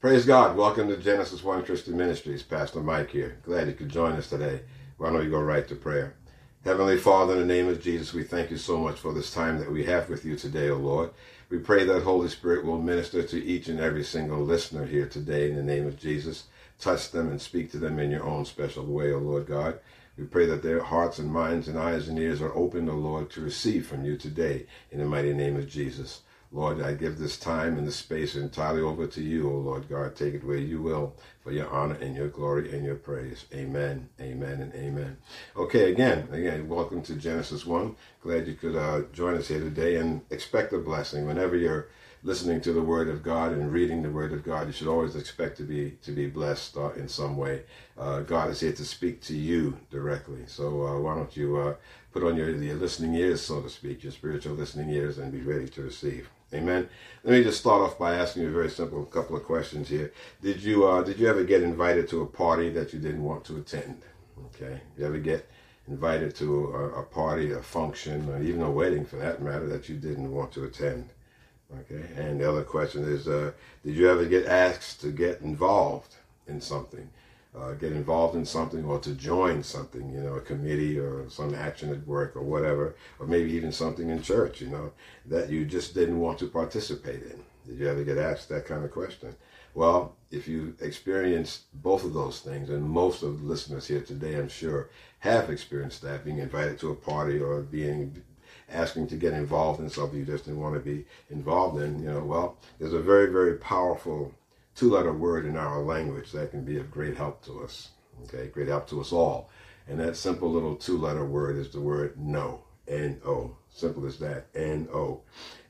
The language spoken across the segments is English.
Praise God. Welcome to Genesis 1 Christian Ministries. Pastor Mike here. Glad you could join us today. Why don't we go right to prayer? Heavenly Father, in the name of Jesus, we thank you so much for this time that we have with you today, O Lord. We pray that Holy Spirit will minister to each and every single listener here today in the name of Jesus. Touch them and speak to them in your own special way, O Lord God. We pray that their hearts and minds and eyes and ears are open, O Lord, to receive from you today in the mighty name of Jesus. Lord, I give this time and this space entirely over to you, O Lord God. Take it where you will for your honor and your glory and your praise. Amen, amen, and amen. Okay, again, again, welcome to Genesis 1. Glad you could uh, join us here today and expect a blessing. Whenever you're listening to the Word of God and reading the Word of God, you should always expect to be to be blessed uh, in some way. Uh, God is here to speak to you directly. So uh, why don't you uh, put on your, your listening ears, so to speak, your spiritual listening ears, and be ready to receive. Amen. Let me just start off by asking you a very simple couple of questions here. Did you uh, did you ever get invited to a party that you didn't want to attend? Okay. You ever get invited to a, a party, a function, or even a wedding for that matter that you didn't want to attend? Okay. And the other question is, uh, did you ever get asked to get involved in something? Uh, get involved in something or to join something, you know, a committee or some action at work or whatever, or maybe even something in church, you know, that you just didn't want to participate in. Did you ever get asked that kind of question? Well, if you experienced both of those things, and most of the listeners here today, I'm sure, have experienced that, being invited to a party or being asking to get involved in something you just didn't want to be involved in, you know, well, there's a very, very powerful two letter word in our language that can be of great help to us. Okay, great help to us all. And that simple little two letter word is the word no. N O. Simple as that. N O.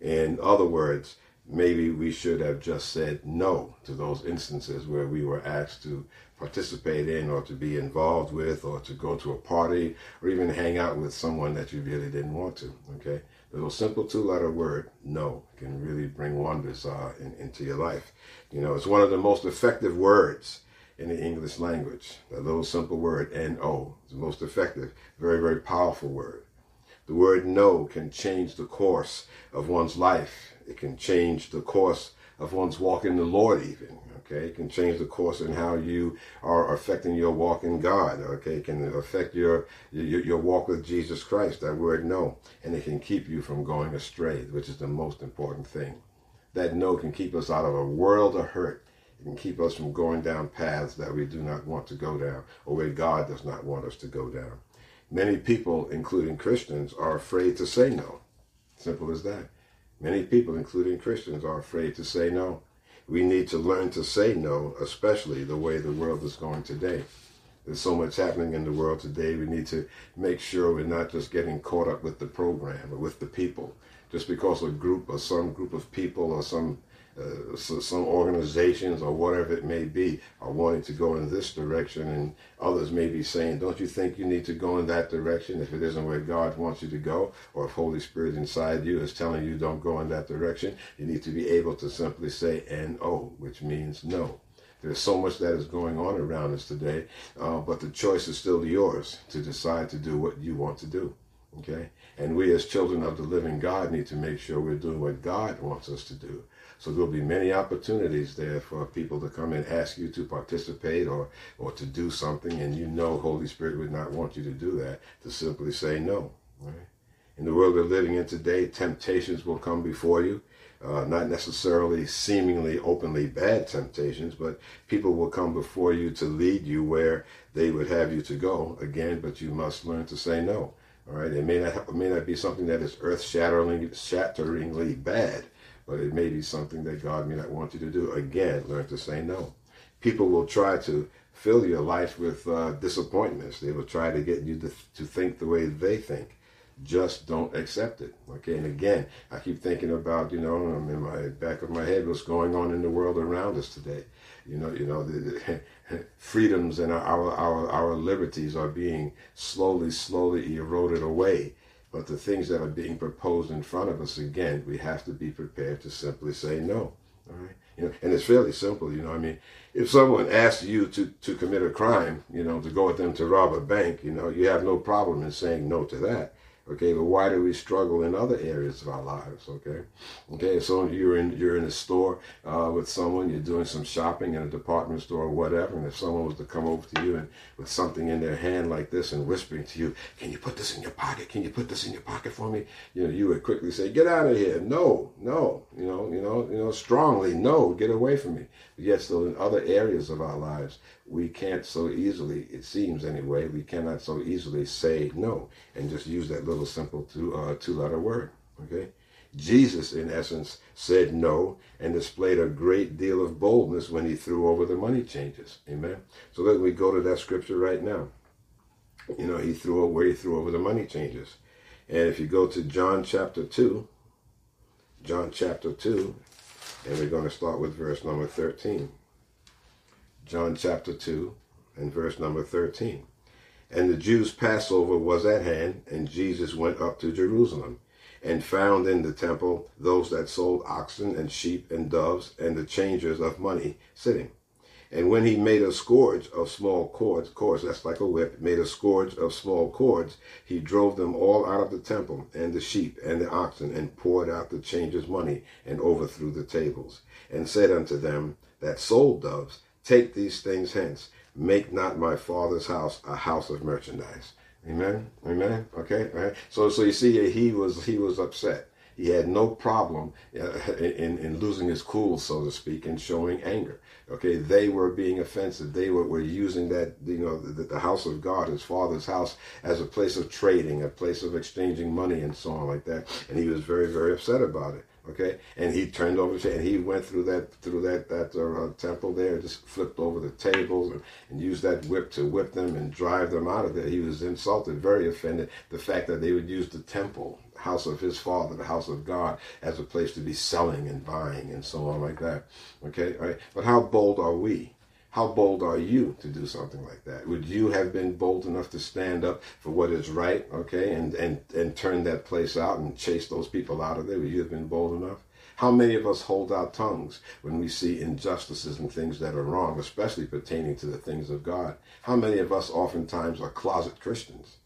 In other words, maybe we should have just said no to those instances where we were asked to participate in or to be involved with or to go to a party or even hang out with someone that you really didn't want to. Okay? The little simple two letter word, no, can really bring wonders uh, in, into your life. You know, it's one of the most effective words in the English language. That little simple word, N-O, is the most effective, very, very powerful word. The word no can change the course of one's life. It can change the course of one's walk in the Lord even. Okay, it can change the course in how you are affecting your walk in God. Okay, it can affect your, your your walk with Jesus Christ. That word no, and it can keep you from going astray, which is the most important thing. That no can keep us out of a world of hurt. It can keep us from going down paths that we do not want to go down or where God does not want us to go down. Many people, including Christians, are afraid to say no. Simple as that. Many people, including Christians, are afraid to say no. We need to learn to say no, especially the way the world is going today. There's so much happening in the world today. We need to make sure we're not just getting caught up with the program or with the people just because a group or some group of people or some uh, so some organizations or whatever it may be are wanting to go in this direction and others may be saying don't you think you need to go in that direction if it isn't where god wants you to go or if holy spirit inside you is telling you don't go in that direction you need to be able to simply say no which means no there's so much that is going on around us today uh, but the choice is still yours to decide to do what you want to do Okay? And we as children of the living God need to make sure we're doing what God wants us to do. So there'll be many opportunities there for people to come and ask you to participate or, or to do something, and you know Holy Spirit would not want you to do that, to simply say no. Right? In the world we're living in today, temptations will come before you. Uh, not necessarily seemingly openly bad temptations, but people will come before you to lead you where they would have you to go again, but you must learn to say no. All right, it may not it may not be something that is earth shatteringly shatteringly bad, but it may be something that God may not want you to do. Again, learn to say no. People will try to fill your life with uh, disappointments. They will try to get you to, to think the way they think. Just don't accept it. Okay, and again, I keep thinking about you know, I'm in my back of my head what's going on in the world around us today. You know, you know, the, the, freedoms and our, our, our liberties are being slowly, slowly eroded away. But the things that are being proposed in front of us, again, we have to be prepared to simply say no. All right. You know, and it's fairly simple, you know. I mean, if someone asks you to, to commit a crime, you know, to go with them to rob a bank, you know, you have no problem in saying no to that. Okay, but why do we struggle in other areas of our lives? Okay, okay. So you're in you're in a store uh, with someone, you're doing some shopping in a department store or whatever, and if someone was to come over to you and with something in their hand like this and whispering to you, "Can you put this in your pocket? Can you put this in your pocket for me?" You know, you would quickly say, "Get out of here! No, no!" You know, you know, you know, strongly, "No, get away from me." Yet, still in other areas of our lives, we can't so easily, it seems anyway, we cannot so easily say no and just use that little simple two uh, two letter word. Okay. Jesus, in essence, said no and displayed a great deal of boldness when he threw over the money changers. Amen. So let me go to that scripture right now. You know, he threw away, he threw over the money changers. And if you go to John chapter 2, John chapter 2, and we're going to start with verse number 13. John chapter 2 and verse number 13. And the Jews' Passover was at hand, and Jesus went up to Jerusalem, and found in the temple those that sold oxen and sheep and doves, and the changers of money sitting. And when he made a scourge of small cords, cords, that's like a whip, made a scourge of small cords, he drove them all out of the temple, and the sheep and the oxen, and poured out the changers' money, and overthrew the tables, and said unto them that sold doves, Take these things hence. Make not my father's house a house of merchandise. Amen. Amen. Okay. All right. So, so you see, he was he was upset. He had no problem uh, in, in losing his cool, so to speak, and showing anger. Okay, they were being offensive. They were, were using that, you know, the, the house of God, his father's house, as a place of trading, a place of exchanging money and so on like that. And he was very, very upset about it okay and he turned over and he went through that through that that uh, temple there just flipped over the tables and, and, used that whip to whip them and drive them out of there he was insulted very offended the fact that they would use the temple house of his father the house of god as a place to be selling and buying and so on like that okay all right but how bold are we how bold are you to do something like that? Would you have been bold enough to stand up for what is right, okay, and and and turn that place out and chase those people out of there? Would you have been bold enough? How many of us hold our tongues when we see injustices and things that are wrong, especially pertaining to the things of God? How many of us oftentimes are closet Christians?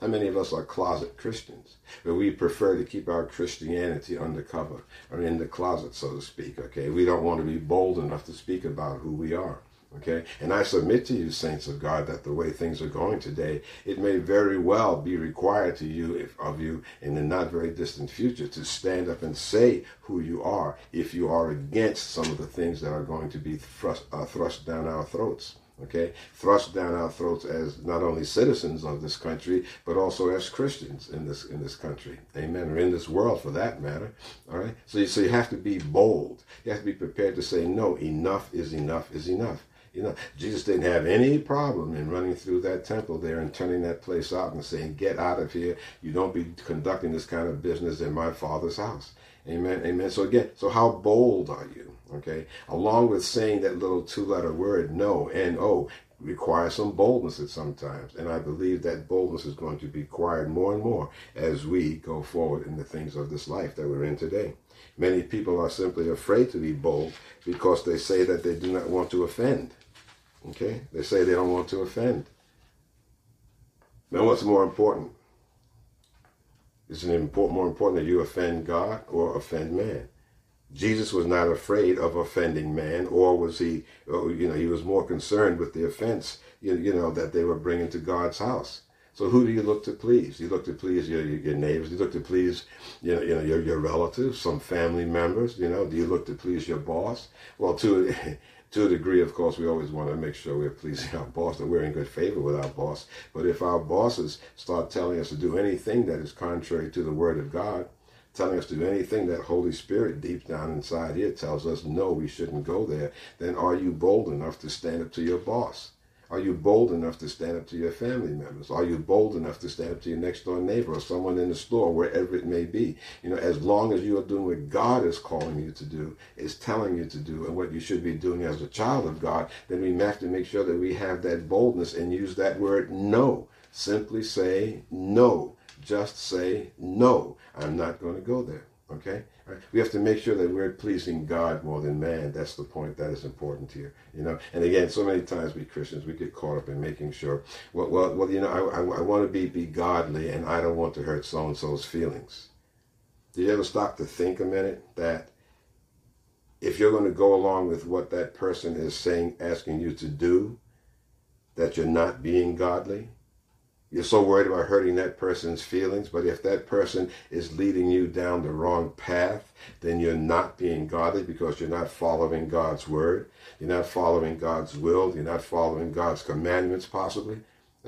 How many of us are closet Christians? But we prefer to keep our Christianity undercover or in the closet, so to speak, okay? We don't want to be bold enough to speak about who we are, okay? And I submit to you, saints of God, that the way things are going today, it may very well be required to you, if, of you, in the not very distant future, to stand up and say who you are if you are against some of the things that are going to be thrust, uh, thrust down our throats okay, thrust down our throats as not only citizens of this country, but also as Christians in this in this country, amen, or in this world for that matter. All right. So you, so you have to be bold. You have to be prepared to say no. Enough is enough is enough. You know, Jesus didn't have any problem in running through that temple there and turning that place out and saying, "Get out of here! You don't be conducting this kind of business in my Father's house." Amen. Amen. So again, so how bold are you? Okay. Along with saying that little two letter word, no, and oh, requires some boldness at sometimes. And I believe that boldness is going to be required more and more as we go forward in the things of this life that we're in today. Many people are simply afraid to be bold because they say that they do not want to offend. Okay? They say they don't want to offend. Now, what's more important? Is it important, more important that you offend God or offend man? Jesus was not afraid of offending man, or was he, you know, he was more concerned with the offense, you, you know, that they were bringing to God's house. So who do you look to please? You look to please your, your neighbors. You look to please, you know, you know your, your relatives, some family members. You know, do you look to please your boss? Well, to to a degree, of course, we always want to make sure we're pleasing our boss, that we're in good favor with our boss. But if our bosses start telling us to do anything that is contrary to the Word of God, telling us to do anything that Holy Spirit deep down inside here tells us no, we shouldn't go there, then are you bold enough to stand up to your boss? Are you bold enough to stand up to your family members? Are you bold enough to stand up to your next door neighbor or someone in the store, wherever it may be? You know, as long as you are doing what God is calling you to do, is telling you to do, and what you should be doing as a child of God, then we have to make sure that we have that boldness and use that word no. Simply say no just say, no, I'm not going to go there. Okay? Right? We have to make sure that we're pleasing God more than man. That's the point that is important here. You know, and again, so many times we Christians we get caught up in making sure, well, well, well you know, I, I, I want to be be godly, and I don't want to hurt so and so's feelings. Do you ever stop to think a minute that if you're going to go along with what that person is saying, asking you to do, that you're not being godly? You're so worried about hurting that person's feelings, but if that person is leading you down the wrong path, then you're not being godly because you're not following God's word. You're not following God's will. You're not following God's commandments, possibly.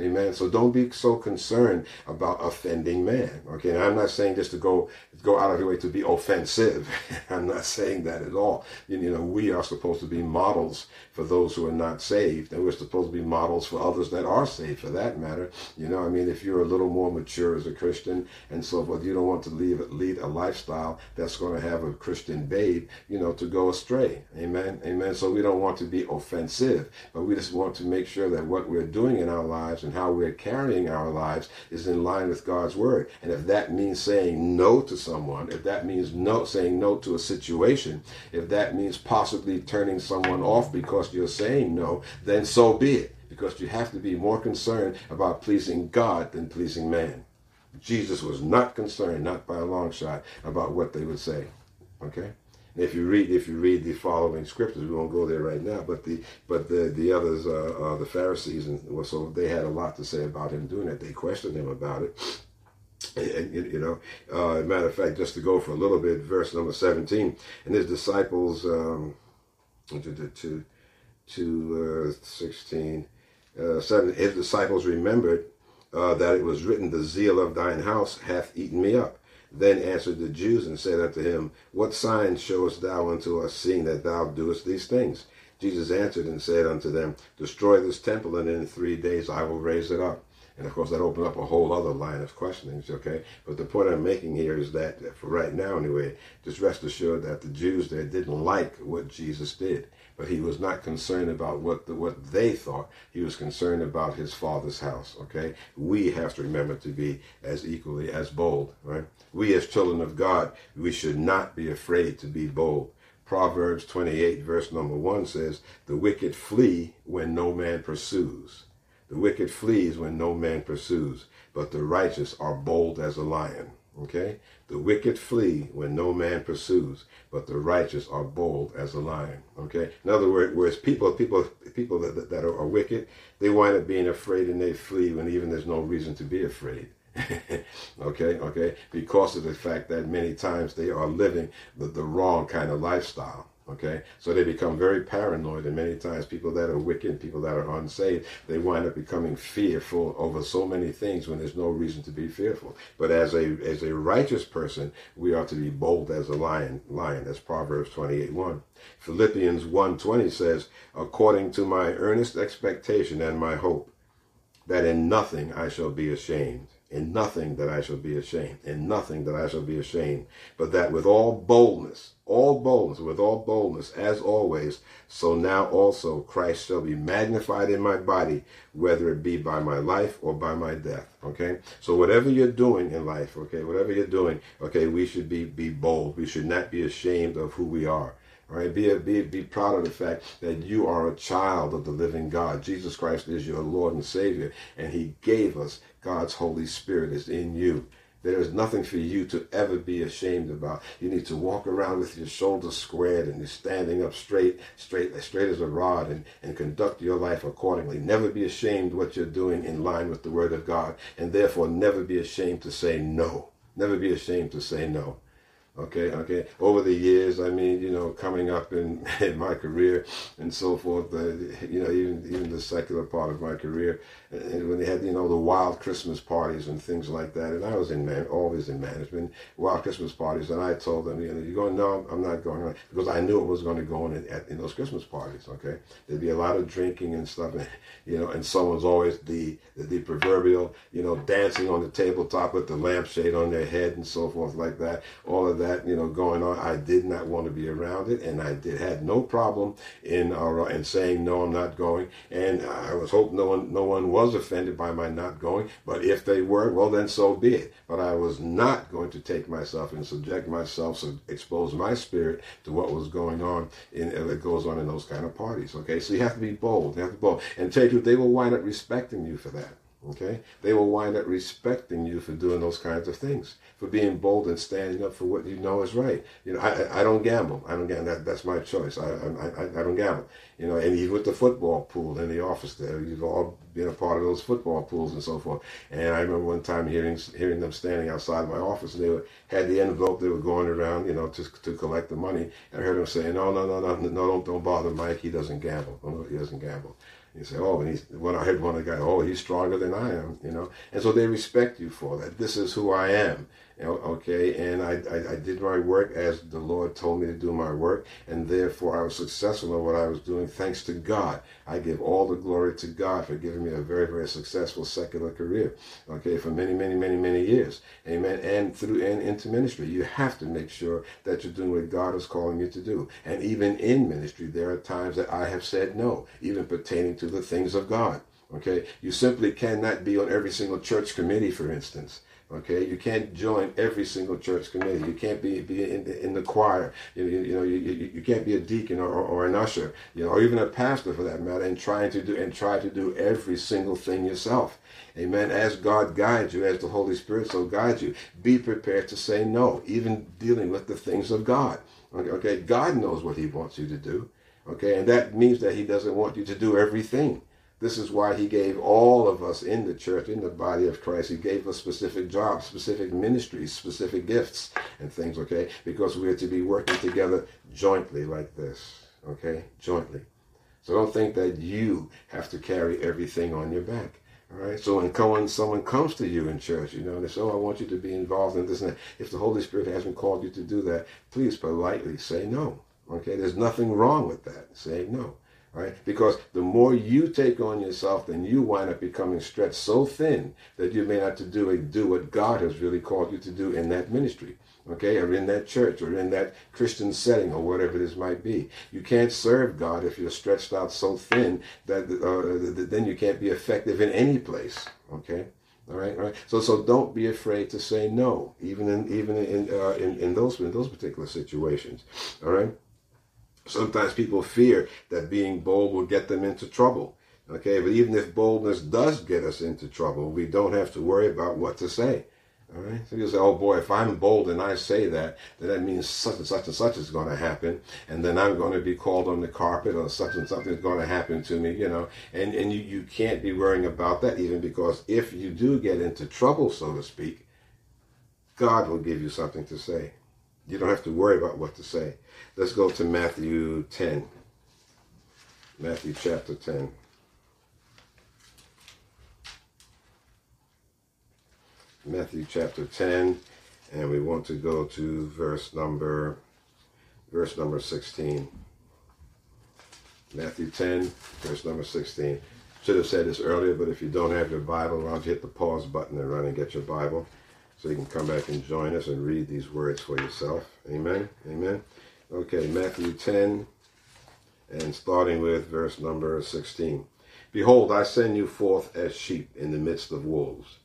Amen. So don't be so concerned about offending man. Okay. And I'm not saying just to go go out of your way to be offensive. I'm not saying that at all. You, you know, we are supposed to be models for those who are not saved, and we're supposed to be models for others that are saved, for that matter. You know, I mean, if you're a little more mature as a Christian and so forth, you don't want to leave, lead a lifestyle that's going to have a Christian babe, you know, to go astray. Amen. Amen. So we don't want to be offensive, but we just want to make sure that what we're doing in our lives and how we're carrying our lives is in line with God's word. And if that means saying no to someone, if that means no saying no to a situation, if that means possibly turning someone off because you're saying no, then so be it. Because you have to be more concerned about pleasing God than pleasing man. Jesus was not concerned, not by a long shot, about what they would say. Okay? If you read if you read the following scriptures, we won't go there right now. But the but the the others, uh, uh, the Pharisees, and well, so they had a lot to say about him doing it. They questioned him about it. And, you know, uh, matter of fact, just to go for a little bit, verse number seventeen, and his disciples, um, to to, to uh, sixteen, uh, seven, his disciples remembered uh, that it was written, "The zeal of thine house hath eaten me up." Then answered the Jews and said unto him, What sign showest thou unto us, seeing that thou doest these things? Jesus answered and said unto them, Destroy this temple, and in three days I will raise it up. And of course, that opened up a whole other line of questionings, okay? But the point I'm making here is that, for right now anyway, just rest assured that the Jews there didn't like what Jesus did but he was not concerned about what the, what they thought. He was concerned about his father's house. Okay, we have to remember to be as equally as bold. Right? We as children of God, we should not be afraid to be bold. Proverbs 28 verse number one says, "The wicked flee when no man pursues." The wicked flees when no man pursues, but the righteous are bold as a lion. Okay? The wicked flee when no man pursues, but the righteous are bold as a lion. Okay? In other words, whereas people, people, people that, that are, are wicked, they wind up being afraid and they flee when even there's no reason to be afraid. okay, okay, because of the fact that many times they are living the, the wrong kind of lifestyle. Okay, so they become very paranoid, and many times people that are wicked, people that are unsaved, they wind up becoming fearful over so many things when there's no reason to be fearful. But as a as a righteous person, we are to be bold as a lion. Lion. That's Proverbs twenty eight one. Philippians one twenty says, "According to my earnest expectation and my hope, that in nothing I shall be ashamed." In nothing that I shall be ashamed, in nothing that I shall be ashamed, but that with all boldness, all boldness, with all boldness, as always, so now also Christ shall be magnified in my body, whether it be by my life or by my death. Okay? So whatever you're doing in life, okay, whatever you're doing, okay, we should be be bold. We should not be ashamed of who we are. Right, be, be, be proud of the fact that you are a child of the living God. Jesus Christ is your Lord and Savior, and He gave us God's Holy Spirit is in you. There is nothing for you to ever be ashamed about. You need to walk around with your shoulders squared and you're standing up straight, straight, straight as a rod, and, and conduct your life accordingly. Never be ashamed what you're doing in line with the Word of God, and therefore never be ashamed to say no. Never be ashamed to say no. Okay, okay. Over the years, I mean, you know, coming up in, in my career and so forth, uh, you know, even even the secular part of my career, and when they had, you know, the wild Christmas parties and things like that, and I was in man, always in management, wild Christmas parties, and I told them, you know, you're going? No, I'm not going, because I knew it was going to go on in, at, in those Christmas parties. Okay, there'd be a lot of drinking and stuff, and you know, and someone's always the the, the proverbial, you know, dancing on the tabletop with the lampshade on their head and so forth like that. All of that that you know going on, I did not want to be around it, and I did had no problem in uh, in saying no, I'm not going. And I was hoping no one no one was offended by my not going. But if they were, well then so be it. But I was not going to take myself and subject myself, so expose my spirit to what was going on in that goes on in those kind of parties. Okay, so you have to be bold. You have to be bold, and tell you they will wind up respecting you for that. Okay? They will wind up respecting you for doing those kinds of things, for being bold and standing up for what you know is right. You know, I, I don't gamble. I don't gamble. That, that's my choice. I, I, I don't gamble. You know, and even with the football pool in the office there, you've all been a part of those football pools and so forth. And I remember one time hearing hearing them standing outside my office, and they were, had the envelope. They were going around, you know, to, to collect the money. And I heard them saying, "No, no, no, no, no, don't don't bother Mike. He doesn't gamble. Oh he doesn't gamble." You say, oh, and he's when I heard one of the guys, oh, he's stronger than I am, you know, and so they respect you for that. This is who I am, okay, and I, I, I, did my work as the Lord told me to do my work, and therefore I was successful in what I was doing thanks to God. I give all the glory to God for giving me a very, very successful secular career, okay, for many, many, many, many years, amen, and through and into ministry. You have to make sure that you're doing what God is calling you to do, and even in ministry, there are times that I have said no, even pertaining to the things of God. Okay, you simply cannot be on every single church committee, for instance. Okay, you can't join every single church committee. You can't be, be in, the, in the choir. You, you, you know, you, you, you, can't be a deacon or, or, an usher, you know, or even a pastor for that matter, and trying to do and try to do every single thing yourself. Amen. As God guides you, as the Holy Spirit so guides you, be prepared to say no, even dealing with the things of God. Okay, okay, God knows what He wants you to do. Okay, and that means that He doesn't want you to do everything. This is why he gave all of us in the church, in the body of Christ, he gave us specific jobs, specific ministries, specific gifts and things, okay? Because we're to be working together jointly like this, okay? Jointly. So don't think that you have to carry everything on your back. All right. So when someone comes to you in church, you know, they say, "Oh, I want you to be involved in this and that." If the Holy Spirit hasn't called you to do that, please politely say no. Okay. There's nothing wrong with that. Say no right? Because the more you take on yourself, then you wind up becoming stretched so thin that you may not to do do what God has really called you to do in that ministry, okay, or in that church, or in that Christian setting, or whatever this might be. You can't serve God if you're stretched out so thin that uh, then you can't be effective in any place, okay. All right, all right. So, so don't be afraid to say no, even in even in uh, in, in those in those particular situations. All right. Sometimes people fear that being bold will get them into trouble. Okay, but even if boldness does get us into trouble, we don't have to worry about what to say. All right, so you say, "Oh boy, if I'm bold and I say that, then that means such and such and such is going to happen, and then I'm going to be called on the carpet, or such and something is going to happen to me." You know, and and you you can't be worrying about that even because if you do get into trouble, so to speak, God will give you something to say. You don't have to worry about what to say. Let's go to Matthew 10. Matthew chapter 10. Matthew chapter 10 and we want to go to verse number verse number 16. Matthew 10 verse number 16. Should have said this earlier, but if you don't have your Bible, why don't you hit the pause button and run and get your Bible so you can come back and join us and read these words for yourself. Amen. Amen. Okay, Matthew 10, and starting with verse number 16. Behold, I send you forth as sheep in the midst of wolves.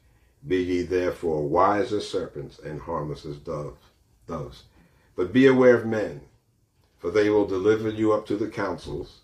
Be ye therefore wise as serpents and harmless as doves. But be aware of men, for they will deliver you up to the councils,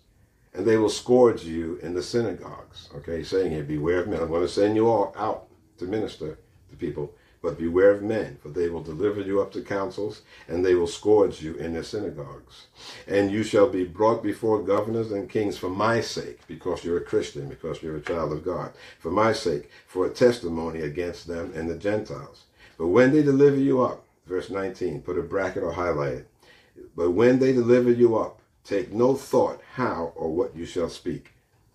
and they will scourge you in the synagogues. Okay, saying here, beware of men. I'm going to send you all out to minister to people. But beware of men, for they will deliver you up to councils, and they will scourge you in their synagogues. And you shall be brought before governors and kings for my sake, because you're a Christian, because you're a child of God, for my sake, for a testimony against them and the Gentiles. But when they deliver you up, verse 19, put a bracket or highlight it. But when they deliver you up, take no thought how or what you shall speak.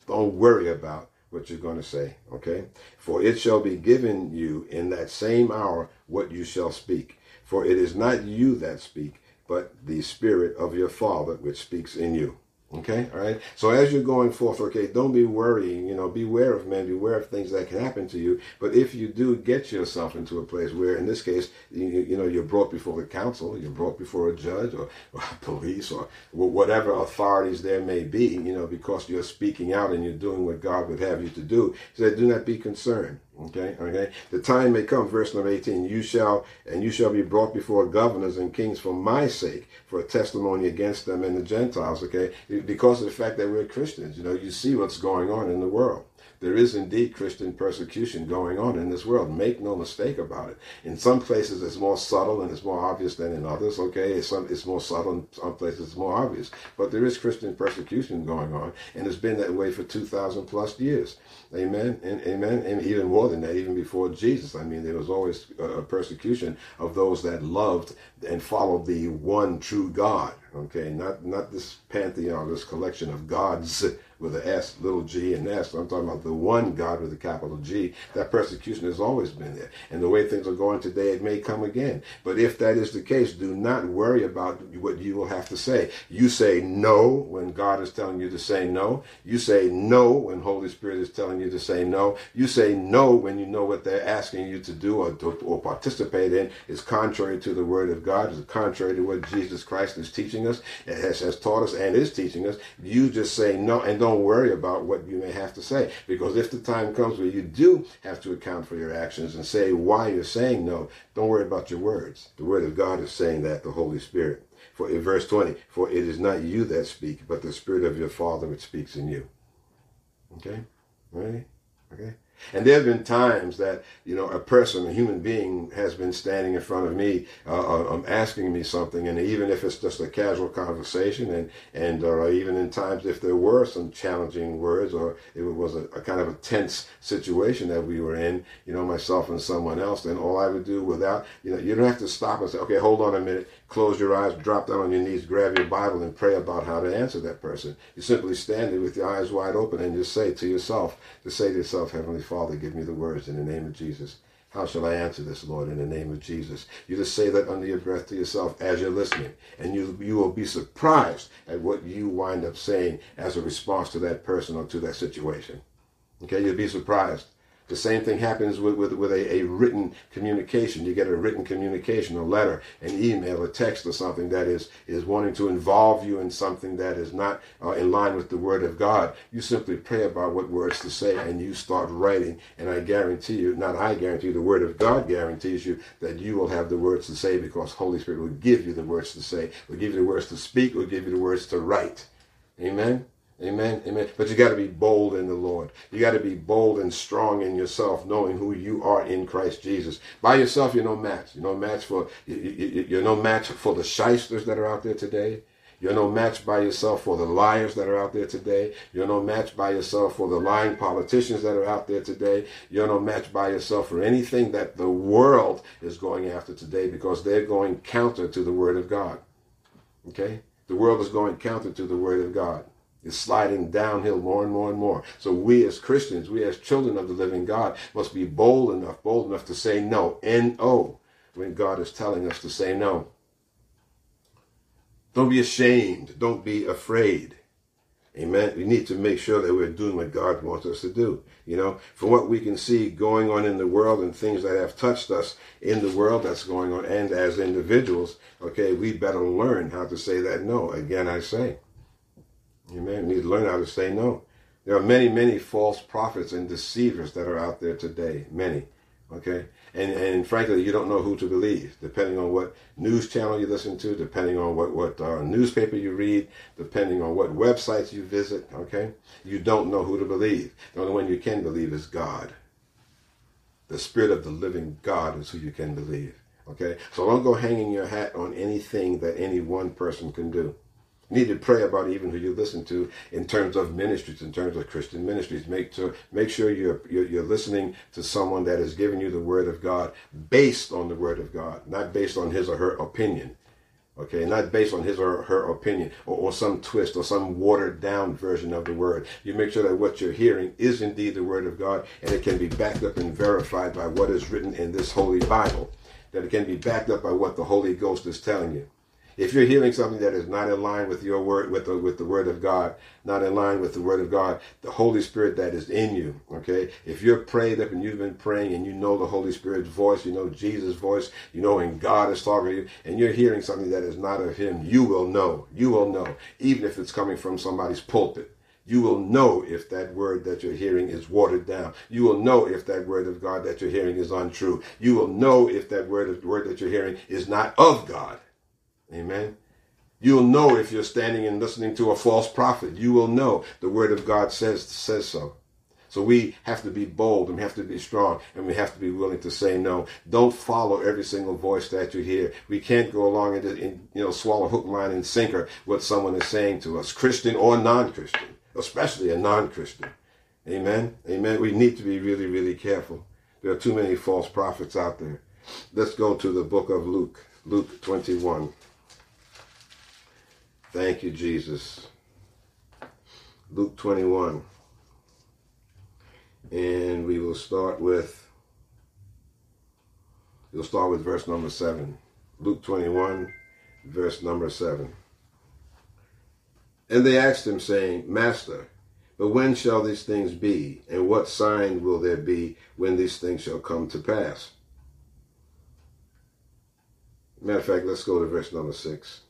Don't worry about what you're going to say, okay? For it shall be given you in that same hour what you shall speak. For it is not you that speak, but the Spirit of your Father which speaks in you. Okay, all right. So as you're going forth, okay, don't be worrying. You know, beware of men, beware of things that can happen to you. But if you do get yourself into a place where, in this case, you, you know, you're brought before the council, you're brought before a judge or, or police or whatever authorities there may be, you know, because you're speaking out and you're doing what God would have you to do, he said, do not be concerned. Okay, okay. The time may come, verse number 18, you shall and you shall be brought before governors and kings for my sake, for a testimony against them and the Gentiles, okay? Because of the fact that we're Christians. You know, you see what's going on in the world. There is indeed Christian persecution going on in this world. Make no mistake about it. In some places, it's more subtle and it's more obvious than in others. Okay, it's, some, it's more subtle in some places, it's more obvious. But there is Christian persecution going on, and it's been that way for two thousand plus years. Amen. And amen. And even more than that, even before Jesus. I mean, there was always a persecution of those that loved and followed the one true God. Okay, not not this pantheon, this collection of gods with an S, little g, and S. I'm talking about the one God with a capital G. That persecution has always been there. And the way things are going today, it may come again. But if that is the case, do not worry about what you will have to say. You say no when God is telling you to say no. You say no when Holy Spirit is telling you to say no. You say no when you know what they're asking you to do or, to, or participate in is contrary to the Word of God, is contrary to what Jesus Christ is teaching us, has, has taught us, and is teaching us. You just say no and don't worry about what you may have to say. Because if the time comes where you do have to account for your actions and say why you're saying no, don't worry about your words. The word of God is saying that, the Holy Spirit. For in verse 20, for it is not you that speak, but the Spirit of your Father which speaks in you. Okay? Right? Okay? And there have been times that, you know, a person, a human being has been standing in front of me, uh, um, asking me something. And even if it's just a casual conversation and, and uh, even in times if there were some challenging words or it was a, a, kind of a tense situation that we were in, you know, myself and someone else, then all I would do without, you know, you don't have to stop and say, okay, hold on a minute, close your eyes, drop down on your knees, grab your Bible and pray about how to answer that person. You simply stand there with your eyes wide open and just say to yourself, to say to yourself, Heavenly Father, give me the words in the name of Jesus. How shall I answer this, Lord, in the name of Jesus? You just say that under your breath to yourself as you're listening, and you you will be surprised at what you wind up saying as a response to that person or to that situation. Okay, you'll be surprised. The same thing happens with, with, with a, a written communication. You get a written communication, a letter, an email, a text, or something that is, is wanting to involve you in something that is not uh, in line with the Word of God. You simply pray about what words to say and you start writing. And I guarantee you, not I guarantee you, the Word of God guarantees you that you will have the words to say because Holy Spirit will give you the words to say, will give you the words to speak, will give you the words to write. Amen? Amen. Amen. But you got to be bold in the Lord. You got to be bold and strong in yourself, knowing who you are in Christ Jesus. By yourself, you're no match. You're no match for you're no match for the shysters that are out there today. You're no match by yourself for the liars that are out there today. You're no match by yourself for the lying politicians that are out there today. You're no match by yourself for anything that the world is going after today because they're going counter to the Word of God. Okay? The world is going counter to the Word of God is sliding downhill more and more and more. So we as Christians, we as children of the living God, must be bold enough, bold enough to say no, N-O, when God is telling us to say no. Don't be ashamed. Don't be afraid. Amen. We need to make sure that we're doing what God wants us to do. You know, from what we can see going on in the world and things that have touched us in the world that's going on and as individuals, okay, we better learn how to say that no. Again, I say. Amen. We need to learn how to say no. There are many, many false prophets and deceivers that are out there today. Many. Okay? And and frankly, you don't know who to believe, depending on what news channel you listen to, depending on what, what uh, newspaper you read, depending on what websites you visit. Okay? You don't know who to believe. The only one you can believe is God. The Spirit of the living God is who you can believe. Okay? So don't go hanging your hat on anything that any one person can do. Need to pray about even who you listen to in terms of ministries, in terms of Christian ministries. Make to make sure you're, you're, you're listening to someone that is giving you the Word of God based on the Word of God, not based on his or her opinion. Okay, not based on his or her opinion or, or some twist or some watered down version of the word. You make sure that what you're hearing is indeed the word of God and it can be backed up and verified by what is written in this holy Bible. That it can be backed up by what the Holy Ghost is telling you. If you're hearing something that is not in line with your word, with the with the word of God, not in line with the word of God, the Holy Spirit that is in you, okay? If you're prayed up and you've been praying and you know the Holy Spirit's voice, you know Jesus' voice, you know when God is talking to you, and you're hearing something that is not of Him, you will know. You will know, even if it's coming from somebody's pulpit. You will know if that word that you're hearing is watered down. You will know if that word of God that you're hearing is untrue. You will know if that word, of, word that you're hearing is not of God. Amen. You'll know if you're standing and listening to a false prophet. You will know the word of God says says so. So we have to be bold and we have to be strong and we have to be willing to say no. Don't follow every single voice that you hear. We can't go along and, and you know swallow hook, line, and sinker what someone is saying to us, Christian or non-Christian, especially a non-Christian. Amen. Amen. We need to be really, really careful. There are too many false prophets out there. Let's go to the book of Luke, Luke 21. Thank you, Jesus. Luke 21. And we will start with, you'll start with verse number 7. Luke 21, verse number 7. And they asked him, saying, Master, but when shall these things be? And what sign will there be when these things shall come to pass? Matter of fact, let's go to verse number 6.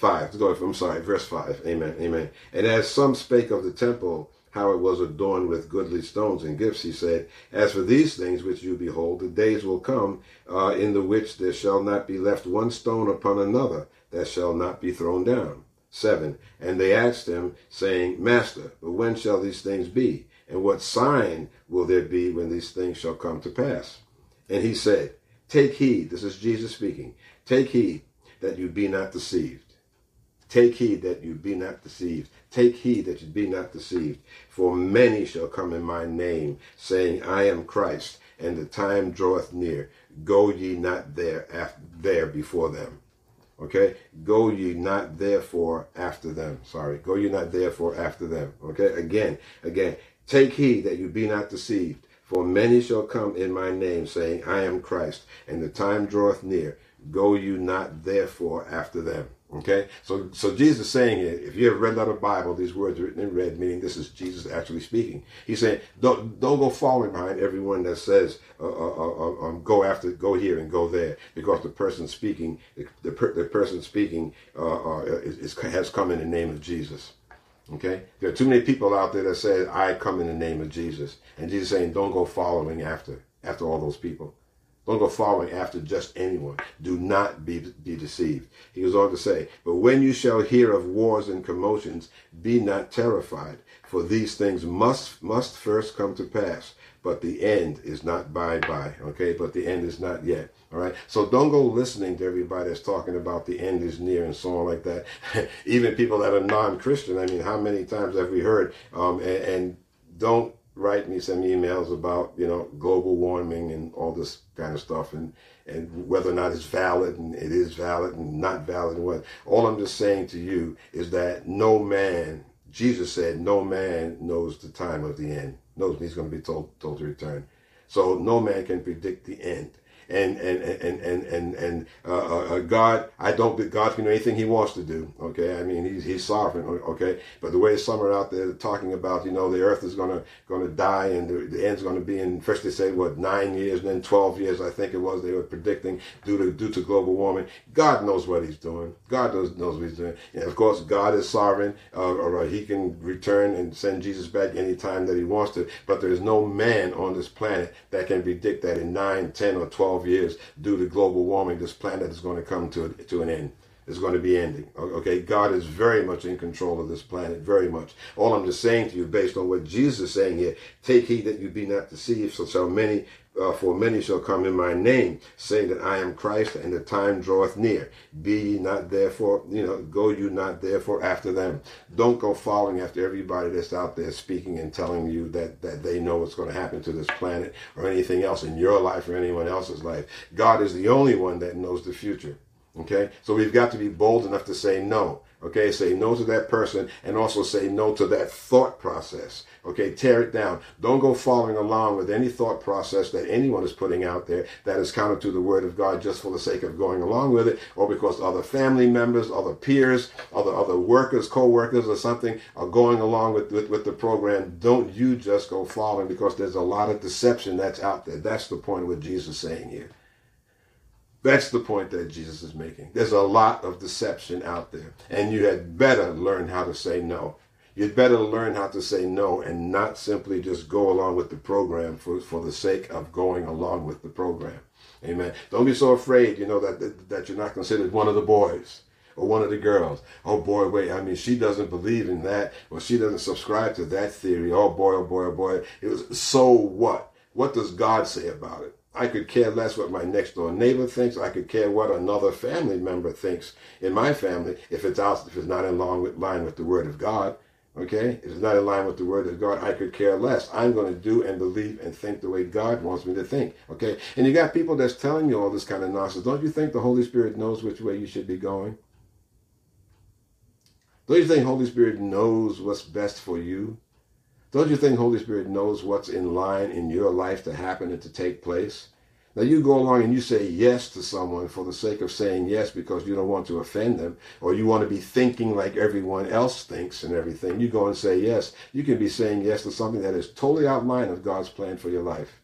5. Let's go, I'm sorry, verse 5. Amen. Amen. And as some spake of the temple, how it was adorned with goodly stones and gifts, he said, As for these things which you behold, the days will come uh, in the which there shall not be left one stone upon another that shall not be thrown down. 7. And they asked him, saying, Master, but when shall these things be? And what sign will there be when these things shall come to pass? And he said, Take heed, this is Jesus speaking, take heed that you be not deceived. Take heed that you be not deceived. Take heed that you be not deceived. For many shall come in my name, saying, I am Christ, and the time draweth near. Go ye not there after, there before them. Okay? Go ye not therefore after them. Sorry. Go ye not therefore after them. Okay? Again, again. Take heed that you be not deceived. For many shall come in my name, saying, I am Christ, and the time draweth near. Go you not therefore after them. Okay, so so Jesus is saying here, if you have read out the Bible, these words are written in red, meaning this is Jesus actually speaking. He's saying, don't don't go following behind everyone that says, uh, uh, uh, um, go after, go here and go there, because the person speaking, the, per, the person speaking uh, uh, is, is, has come in the name of Jesus. Okay, there are too many people out there that say, I come in the name of Jesus, and Jesus saying, don't go following after after all those people. Don't go following after just anyone. Do not be, be deceived. He goes on to say, But when you shall hear of wars and commotions, be not terrified, for these things must must first come to pass. But the end is not by by. Okay, but the end is not yet. All right. So don't go listening to everybody that's talking about the end is near and so on like that. Even people that are non-Christian. I mean, how many times have we heard? Um, and, and don't write me some emails about you know global warming and all this kind of stuff and and whether or not it's valid and it is valid and not valid and what. All i'm just saying to you is that no man jesus said no man knows the time of the end. Knows he's going to be told told to return. So no man can predict the end and and and and and and uh, uh, uh, God, I don't think God can do anything He wants to do. Okay, I mean He's He's sovereign. Okay, but the way some are out there talking about, you know, the Earth is gonna gonna die and the, the end's gonna be in. First they say what nine years, and then twelve years. I think it was they were predicting due to due to global warming. God knows what He's doing. God knows knows what He's doing. And of course, God is sovereign, uh, or He can return and send Jesus back anytime that He wants to. But there is no man on this planet that can predict that in nine, ten, or twelve 12 years due to global warming, this planet is going to come to, to an end. It's going to be ending. Okay, God is very much in control of this planet, very much. All I'm just saying to you, based on what Jesus is saying here, take heed that you be not deceived, so shall many uh, for many shall come in my name, saying that I am Christ, and the time draweth near. Be ye not therefore, you know, go you not therefore after them. Don't go following after everybody that's out there speaking and telling you that, that they know what's going to happen to this planet or anything else in your life or anyone else's life. God is the only one that knows the future. Okay? So we've got to be bold enough to say no. Okay? Say no to that person and also say no to that thought process. Okay? Tear it down. Don't go following along with any thought process that anyone is putting out there that is counter to the word of God just for the sake of going along with it or because other family members, other peers, other other workers, co-workers or something are going along with, with, with the program. Don't you just go following because there's a lot of deception that's out there. That's the point what Jesus is saying here. That's the point that Jesus is making. There's a lot of deception out there, and you had better learn how to say no. You'd better learn how to say no and not simply just go along with the program for, for the sake of going along with the program. Amen. Don't be so afraid, you know, that, that, that you're not considered one of the boys or one of the girls. Oh boy, wait, I mean, she doesn't believe in that, or she doesn't subscribe to that theory. Oh boy, oh boy, oh boy. It was, so what? What does God say about it? I could care less what my next door neighbor thinks. I could care what another family member thinks in my family if it's out, if it's not in line with, line with the word of God. Okay? If it's not in line with the word of God, I could care less. I'm going to do and believe and think the way God wants me to think. Okay? And you got people that's telling you all this kind of nonsense. Don't you think the Holy Spirit knows which way you should be going? Don't you think Holy Spirit knows what's best for you? Don't you think Holy Spirit knows what's in line in your life to happen and to take place? Now you go along and you say yes to someone for the sake of saying yes because you don't want to offend them or you want to be thinking like everyone else thinks and everything. You go and say yes. You can be saying yes to something that is totally outline of God's plan for your life.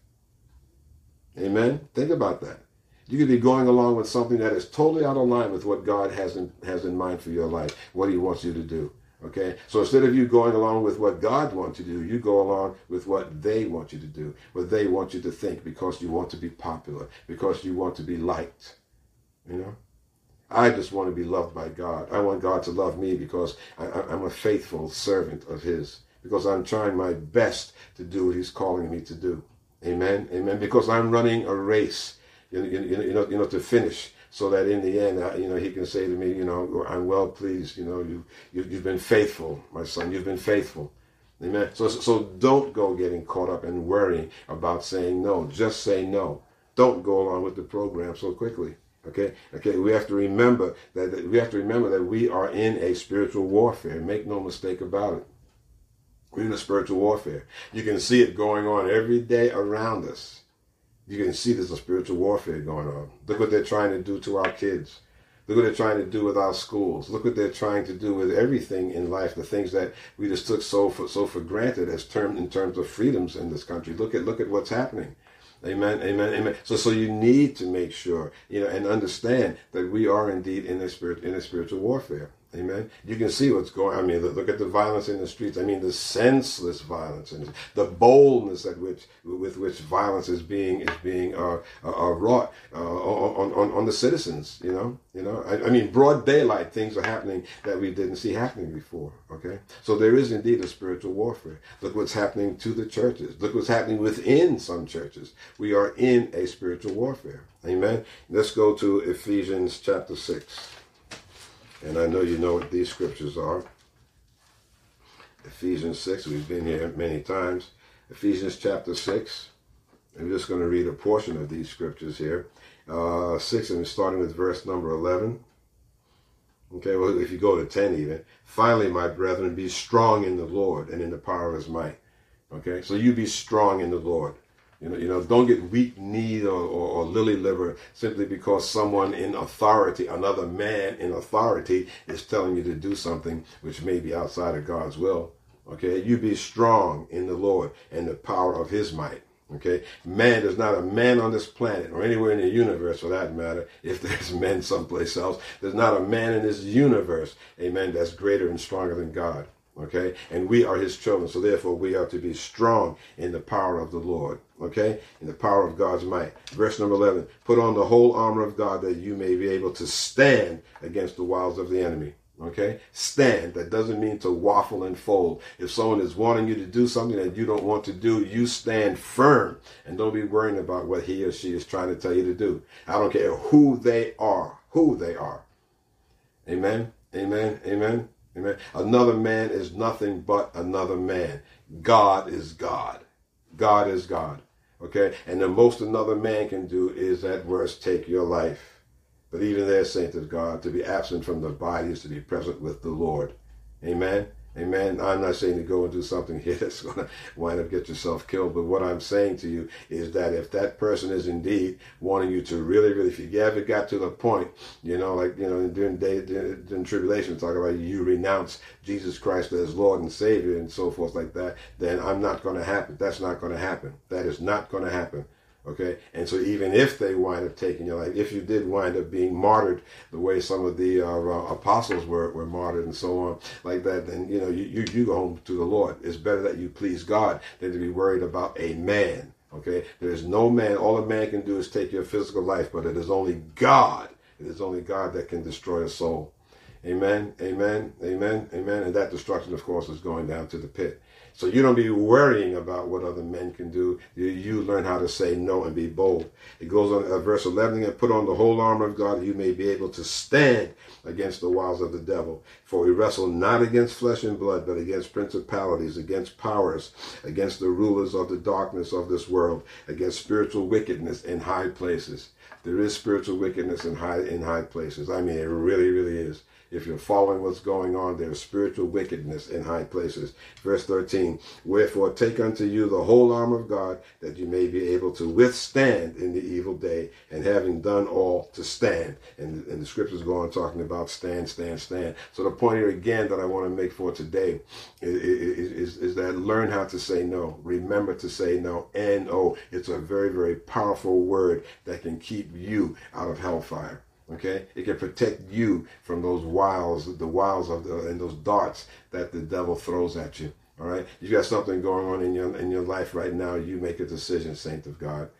Amen? Think about that. You could be going along with something that is totally out of line with what God has in, has in mind for your life, what he wants you to do. Okay? So instead of you going along with what God wants you to do, you go along with what they want you to do, what they want you to think because you want to be popular, because you want to be liked. You know? I just want to be loved by God. I want God to love me because I, am a faithful servant of His, because I'm trying my best to do what He's calling me to do. Amen? Amen. Because I'm running a race, you know, you know, you know to finish so that in the end, you know, he can say to me, you know, I'm well pleased. You know, you, you you've been faithful, my son. You've been faithful. Amen. So so don't go getting caught up and worrying about saying no. Just say no. Don't go along with the program so quickly. Okay, okay. We have to remember that, that we have to remember that we are in a spiritual warfare. Make no mistake about it. We're in a spiritual warfare. You can see it going on every day around us you can see there's a spiritual warfare going on. Look what they're trying to do to our kids. Look what they're trying to do with our schools. Look what they're trying to do with everything in life. The things that we just took so for so for granted as term in terms of freedoms in this country. Look at look at what's happening. Amen, amen, amen. So, so you need to make sure, you know, and understand that we are indeed in a spirit in a spiritual warfare. Amen. You can see what's going. On. I mean, look at the violence in the streets. I mean, the senseless violence and the boldness at which, with which violence is being is being uh, uh, uh wrought uh, on, on on the citizens. You know, you know. I, I, mean, broad daylight things are happening that we didn't see happening before. Okay, so there is indeed a spiritual warfare. Look what's happening to the churches. Look what's happening within some churches. We are in a spiritual warfare. Amen. Let's go to Ephesians chapter six. And I know you know what these scriptures are. Ephesians 6, we've been here many times. Ephesians chapter 6. I'm just going to read a portion of these scriptures here. Uh, 6, and starting with verse number 11. Okay, well, if you go to 10 even. Finally, my brethren, be strong in the Lord and in the power of his might. Okay, so you be strong in the Lord. You know, you know, don't get weak kneed or, or, or, lily liver simply because someone in authority, another man in authority, is telling you to do something which may be outside of God's will. Okay, you be strong in the Lord and the power of His might. Okay, man, there's not a man on this planet or anywhere in the universe for that matter. If there's men someplace else, there's not a man in this universe, amen, that's greater and stronger than God. Okay, and we are His children, so therefore we are to be strong in the power of the Lord okay, in the power of God's might. Verse number 11 Put on the whole armor of God that you may be able to stand against the wiles of the enemy. Okay? Stand. That doesn't mean to waffle and fold. If someone is wanting you to do something that you don't want to do, you stand firm and don't be worrying about what he or she is trying to tell you to do. I don't care who they are, who they are. Amen. Amen. Amen. Amen. Another man is nothing but another man. God is God. God is God. Okay? And the most another man can do is at worst take your life. But even there, saints of God, to be absent from the body is to be present with the Lord. Amen. Amen. I'm not saying to go and do something here that's going to wind up get yourself killed. But what I'm saying to you is that if that person is indeed wanting you to really, really, if you ever got to the point, you know, like, you know, during day, during tribulation, talk about you renounce Jesus Christ as Lord and Savior and so forth like that, then I'm not going to happen. That's not going to happen. That is not going to happen. Okay, and so even if they wind up taking your life, if you did wind up being martyred the way some of the uh, uh, apostles were, were martyred and so on, like that, then you know you, you, you go home to the Lord. It's better that you please God than to be worried about a man. Okay, there is no man. All a man can do is take your physical life, but it is only God. It is only God that can destroy a soul. Amen. Amen. Amen. Amen. And that destruction, of course, is going down to the pit. So you don't be worrying about what other men can do. You, you learn how to say no and be bold. It goes on uh, verse 11 and put on the whole armor of God that you may be able to stand against the wiles of the devil. For we wrestle not against flesh and blood, but against principalities, against powers, against the rulers of the darkness of this world, against spiritual wickedness in high places. There is spiritual wickedness in high in high places. I mean, it really, really is. If you're following what's going on, there's spiritual wickedness in high places. Verse 13, wherefore take unto you the whole armor of God, that you may be able to withstand in the evil day, and having done all to stand. And, and the scriptures go on talking about stand, stand, stand. So the point here again that I want to make for today is, is, is that learn how to say no. Remember to say no. N-O. It's a very, very powerful word that can keep you out of hellfire. Okay, it can protect you from those wiles, the wiles of the and those darts that the devil throws at you. All right, you got something going on in your in your life right now. You make a decision, saint of God.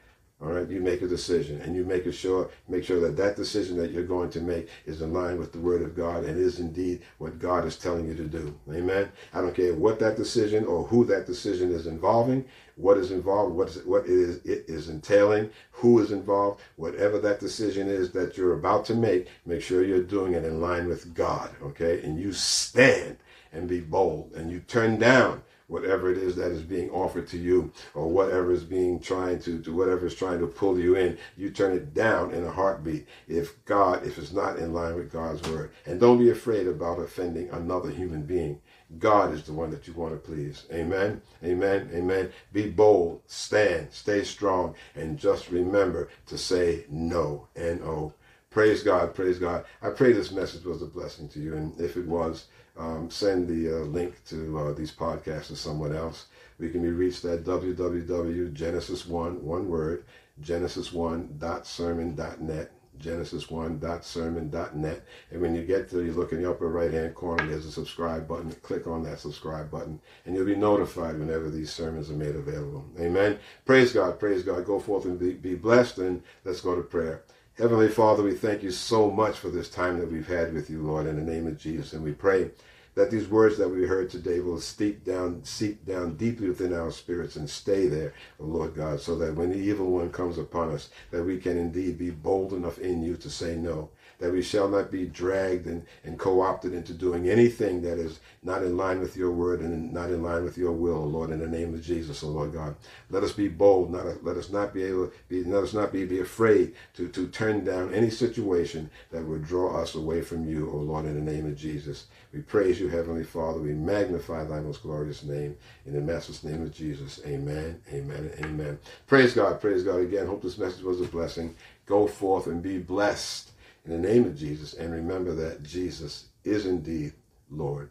All right, you make a decision, and you make sure make sure that that decision that you're going to make is in line with the Word of God and is indeed what God is telling you to do. Amen. I don't care what that decision or who that decision is involving what is involved, what is what it is it is entailing, who is involved, whatever that decision is that you're about to make, make sure you're doing it in line with God, okay? And you stand and be bold and you turn down whatever it is that is being offered to you or whatever is being trying to, to whatever is trying to pull you in you turn it down in a heartbeat if god if it's not in line with god's word and don't be afraid about offending another human being God is the one that you want to please. Amen. Amen. Amen. Be bold, stand, stay strong, and just remember to say no. N O. Praise God. Praise God. I pray this message was a blessing to you. And if it was, um, send the uh, link to uh, these podcasts to someone else. We can be reached at www.genesis1, one word, genesis1.sermon.net genesis1.sermon.net. And when you get to, you look in the upper right hand corner, there's a subscribe button. Click on that subscribe button, and you'll be notified whenever these sermons are made available. Amen. Praise God. Praise God. Go forth and be, be blessed, and let's go to prayer. Heavenly Father, we thank you so much for this time that we've had with you, Lord, in the name of Jesus. And we pray that these words that we heard today will seep down, seep down deeply within our spirits and stay there, Lord God, so that when the evil one comes upon us, that we can indeed be bold enough in you to say no, that we shall not be dragged and, and co-opted into doing anything that is not in line with your word and not in line with your will, Lord, in the name of Jesus, oh Lord God. Let us be bold, not let us not be able be let us not be, be afraid to, to turn down any situation that would draw us away from you, oh Lord, in the name of Jesus. We praise you, Heavenly Father. We magnify thy most glorious name. In the Master's name of Jesus. Amen, amen, amen. Praise God, praise God again. Hope this message was a blessing. Go forth and be blessed in the name of Jesus. And remember that Jesus is indeed Lord.